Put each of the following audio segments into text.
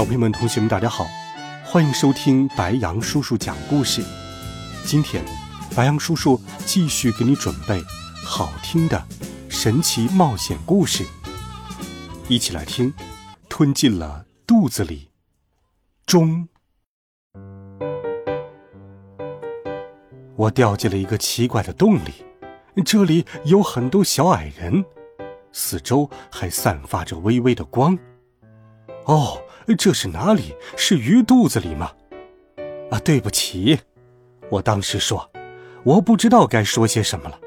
小朋友们、同学们，大家好，欢迎收听白羊叔叔讲故事。今天，白羊叔叔继续给你准备好听的神奇冒险故事，一起来听。吞进了肚子里。中，我掉进了一个奇怪的洞里，这里有很多小矮人，四周还散发着微微的光。哦。这是哪里？是鱼肚子里吗？啊，对不起，我当时说，我不知道该说些什么了，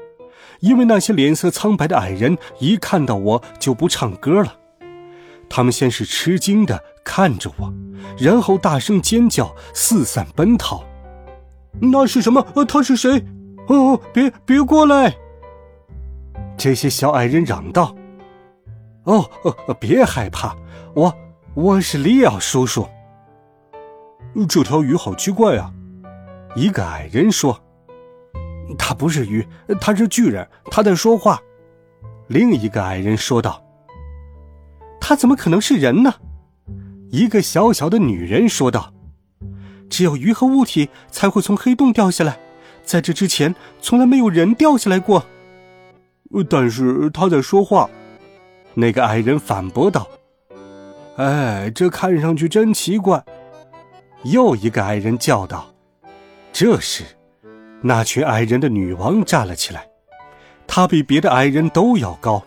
因为那些脸色苍白的矮人一看到我就不唱歌了。他们先是吃惊的看着我，然后大声尖叫，四散奔逃。那是什么？呃，他是谁？哦，别别过来！这些小矮人嚷道：“哦，别害怕，我。”我是利奥叔叔。这条鱼好奇怪啊！一个矮人说：“它不是鱼，它是巨人，他在说话。”另一个矮人说道：“他怎么可能是人呢？”一个小小的女人说道：“只有鱼和物体才会从黑洞掉下来，在这之前从来没有人掉下来过。”但是他在说话。那个矮人反驳道。哎，这看上去真奇怪！又一个矮人叫道。这时，那群矮人的女王站了起来，她比别的矮人都要高。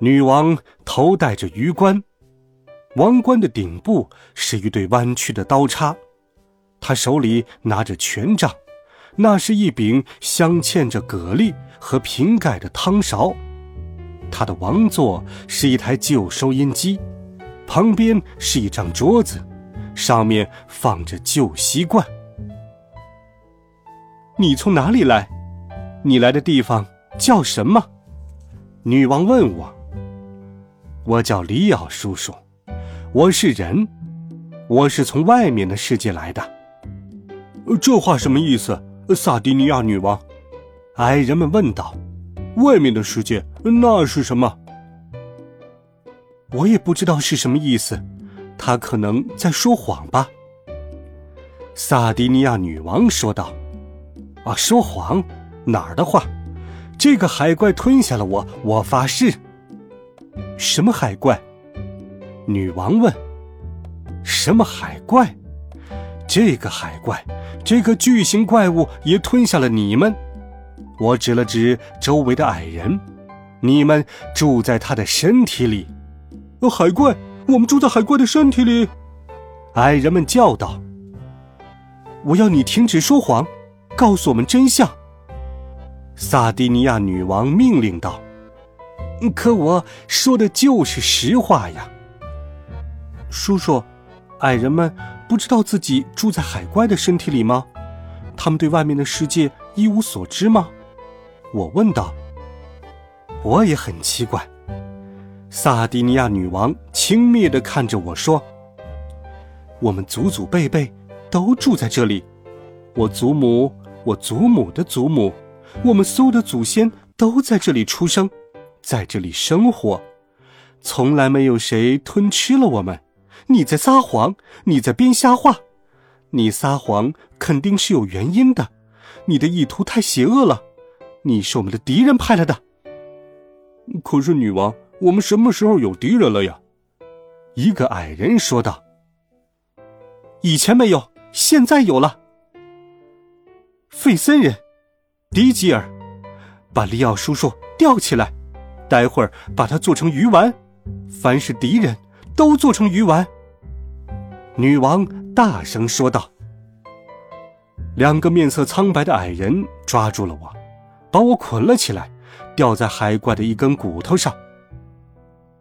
女王头戴着鱼冠，王冠的顶部是一对弯曲的刀叉，她手里拿着权杖，那是一柄镶嵌着蛤蜊和瓶盖的汤勺。她的王座是一台旧收音机。旁边是一张桌子，上面放着旧锡罐。你从哪里来？你来的地方叫什么？女王问我。我叫里奥叔叔，我是人，我是从外面的世界来的。这话什么意思？萨迪尼亚女王，矮人们问道。外面的世界那是什么？我也不知道是什么意思，他可能在说谎吧。”萨迪尼亚女王说道。“啊，说谎？哪儿的话？这个海怪吞下了我，我发誓。”“什么海怪？”女王问。“什么海怪？这个海怪，这个巨型怪物也吞下了你们。”我指了指周围的矮人，“你们住在他的身体里。”海怪，我们住在海怪的身体里。矮人们叫道：“我要你停止说谎，告诉我们真相。”萨迪尼亚女王命令道：“可我说的就是实话呀。”叔叔，矮人们不知道自己住在海怪的身体里吗？他们对外面的世界一无所知吗？我问道。我也很奇怪。萨迪尼亚女王轻蔑地看着我说：“我们祖祖辈辈都住在这里，我祖母，我祖母的祖母，我们所有的祖先都在这里出生，在这里生活，从来没有谁吞吃了我们。你在撒谎，你在编瞎话，你撒谎肯定是有原因的，你的意图太邪恶了，你是我们的敌人派来的。可是女王。”我们什么时候有敌人了呀？一个矮人说道。以前没有，现在有了。费森人，迪吉尔，把利奥叔叔吊起来，待会儿把他做成鱼丸。凡是敌人，都做成鱼丸。女王大声说道。两个面色苍白的矮人抓住了我，把我捆了起来，吊在海怪的一根骨头上。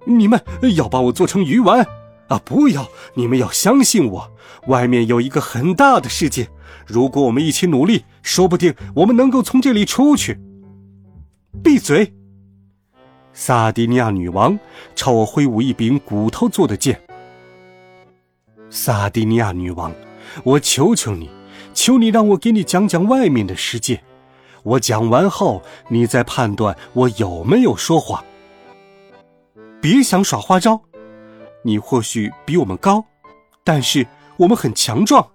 你们要把我做成鱼丸，啊，不要！你们要相信我，外面有一个很大的世界。如果我们一起努力，说不定我们能够从这里出去。闭嘴！萨迪尼亚女王朝我挥舞一柄骨头做的剑。萨迪尼亚女王，我求求你，求你让我给你讲讲外面的世界。我讲完后，你再判断我有没有说谎。别想耍花招，你或许比我们高，但是我们很强壮。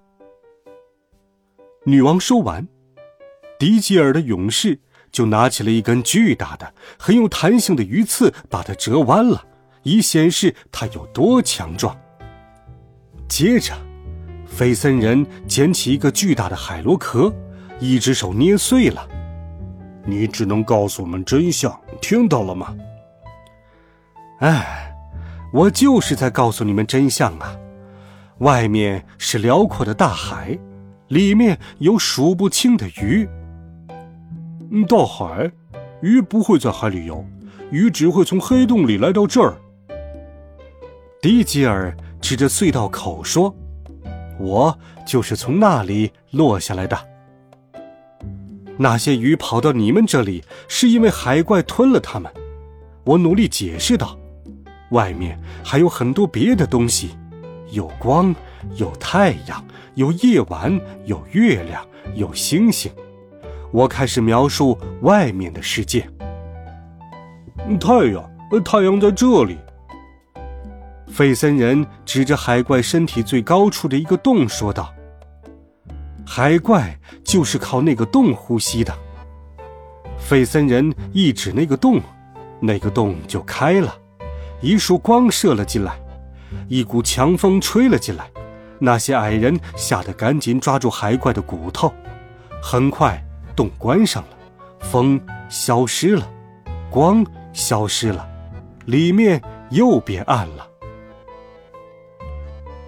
女王说完，迪吉尔的勇士就拿起了一根巨大的、很有弹性的鱼刺，把它折弯了，以显示它有多强壮。接着，菲森人捡起一个巨大的海螺壳，一只手捏碎了。你只能告诉我们真相，听到了吗？哎，我就是在告诉你们真相啊！外面是辽阔的大海，里面有数不清的鱼。大海，鱼不会在海里游，鱼只会从黑洞里来到这儿。迪吉尔。指着隧道口说：“我就是从那里落下来的。那些鱼跑到你们这里，是因为海怪吞了它们。”我努力解释道：“外面还有很多别的东西，有光，有太阳，有夜晚，有月亮，有星星。”我开始描述外面的世界。太阳，太阳在这里。费森人指着海怪身体最高处的一个洞说道：“海怪就是靠那个洞呼吸的。”费森人一指那个洞，那个洞就开了，一束光射了进来，一股强风吹了进来，那些矮人吓得赶紧抓住海怪的骨头。很快，洞关上了，风消失了，光消失了，里面又变暗了。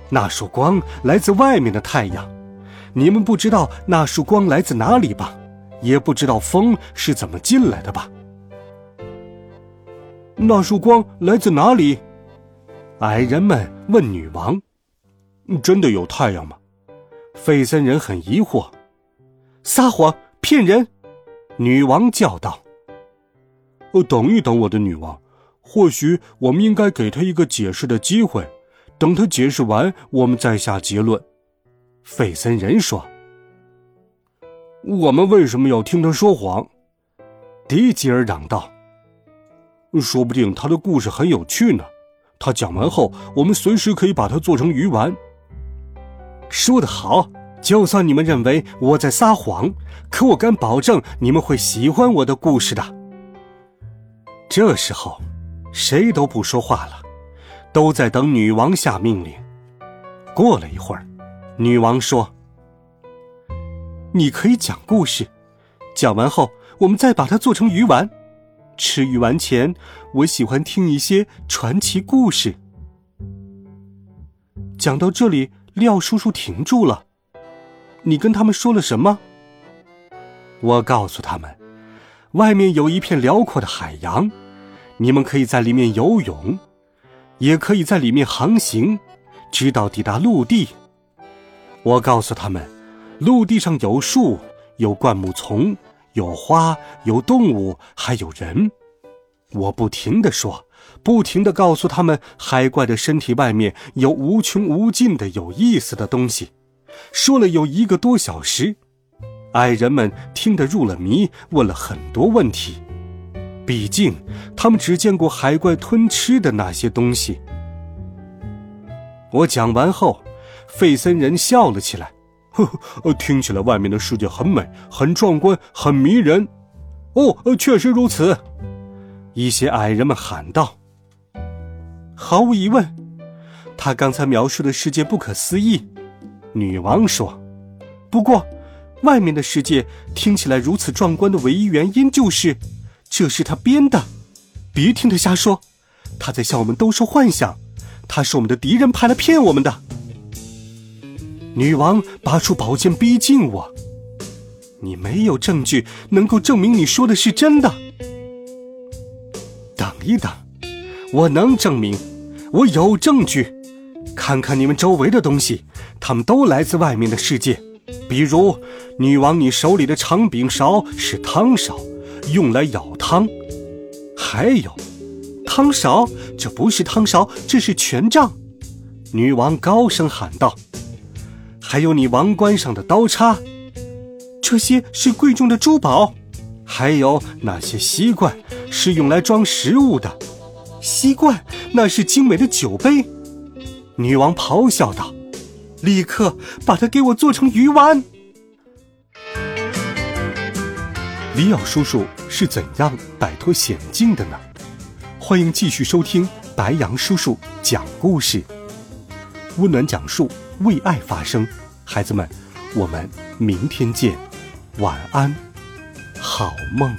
那束光来自外面的太阳，你们不知道那束光来自哪里吧？也不知道风是怎么进来的吧？那束光来自哪里？矮人们问女王：“真的有太阳吗？”费森人很疑惑：“撒谎，骗人！”女王叫道：“哦，等一等，我的女王，或许我们应该给他一个解释的机会。”等他解释完，我们再下结论。”费森人说。“我们为什么要听他说谎？”迪吉尔嚷道。“说不定他的故事很有趣呢。他讲完后，我们随时可以把它做成鱼丸。”说得好！就算你们认为我在撒谎，可我敢保证你们会喜欢我的故事的。这时候，谁都不说话了。都在等女王下命令。过了一会儿，女王说：“你可以讲故事，讲完后我们再把它做成鱼丸。吃鱼丸前，我喜欢听一些传奇故事。”讲到这里，廖叔叔停住了。你跟他们说了什么？我告诉他们，外面有一片辽阔的海洋，你们可以在里面游泳。也可以在里面航行，直到抵达陆地。我告诉他们，陆地上有树，有灌木丛，有花，有动物，还有人。我不停地说，不停地告诉他们，海怪的身体外面有无穷无尽的有意思的东西。说了有一个多小时，矮人们听得入了迷，问了很多问题。毕竟，他们只见过海怪吞吃的那些东西。我讲完后，费森人笑了起来，呵呵，听起来外面的世界很美、很壮观、很迷人。哦，确实如此。一些矮人们喊道：“毫无疑问，他刚才描述的世界不可思议。”女王说：“不过，外面的世界听起来如此壮观的唯一原因就是……”这是他编的，别听他瞎说，他在向我们兜售幻想，他是我们的敌人派来骗我们的。女王拔出宝剑逼近我，你没有证据能够证明你说的是真的。等一等，我能证明，我有证据。看看你们周围的东西，它们都来自外面的世界。比如，女王，你手里的长柄勺是汤勺，用来舀汤。还有，汤勺，这不是汤勺，这是权杖。女王高声喊道：“还有你王冠上的刀叉，这些是贵重的珠宝。还有那些锡罐，是用来装食物的。锡罐，那是精美的酒杯。”女王咆哮道：“立刻把它给我做成鱼丸！”李奥叔叔是怎样摆脱险境的呢？欢迎继续收听白杨叔叔讲故事。温暖讲述，为爱发声。孩子们，我们明天见，晚安，好梦。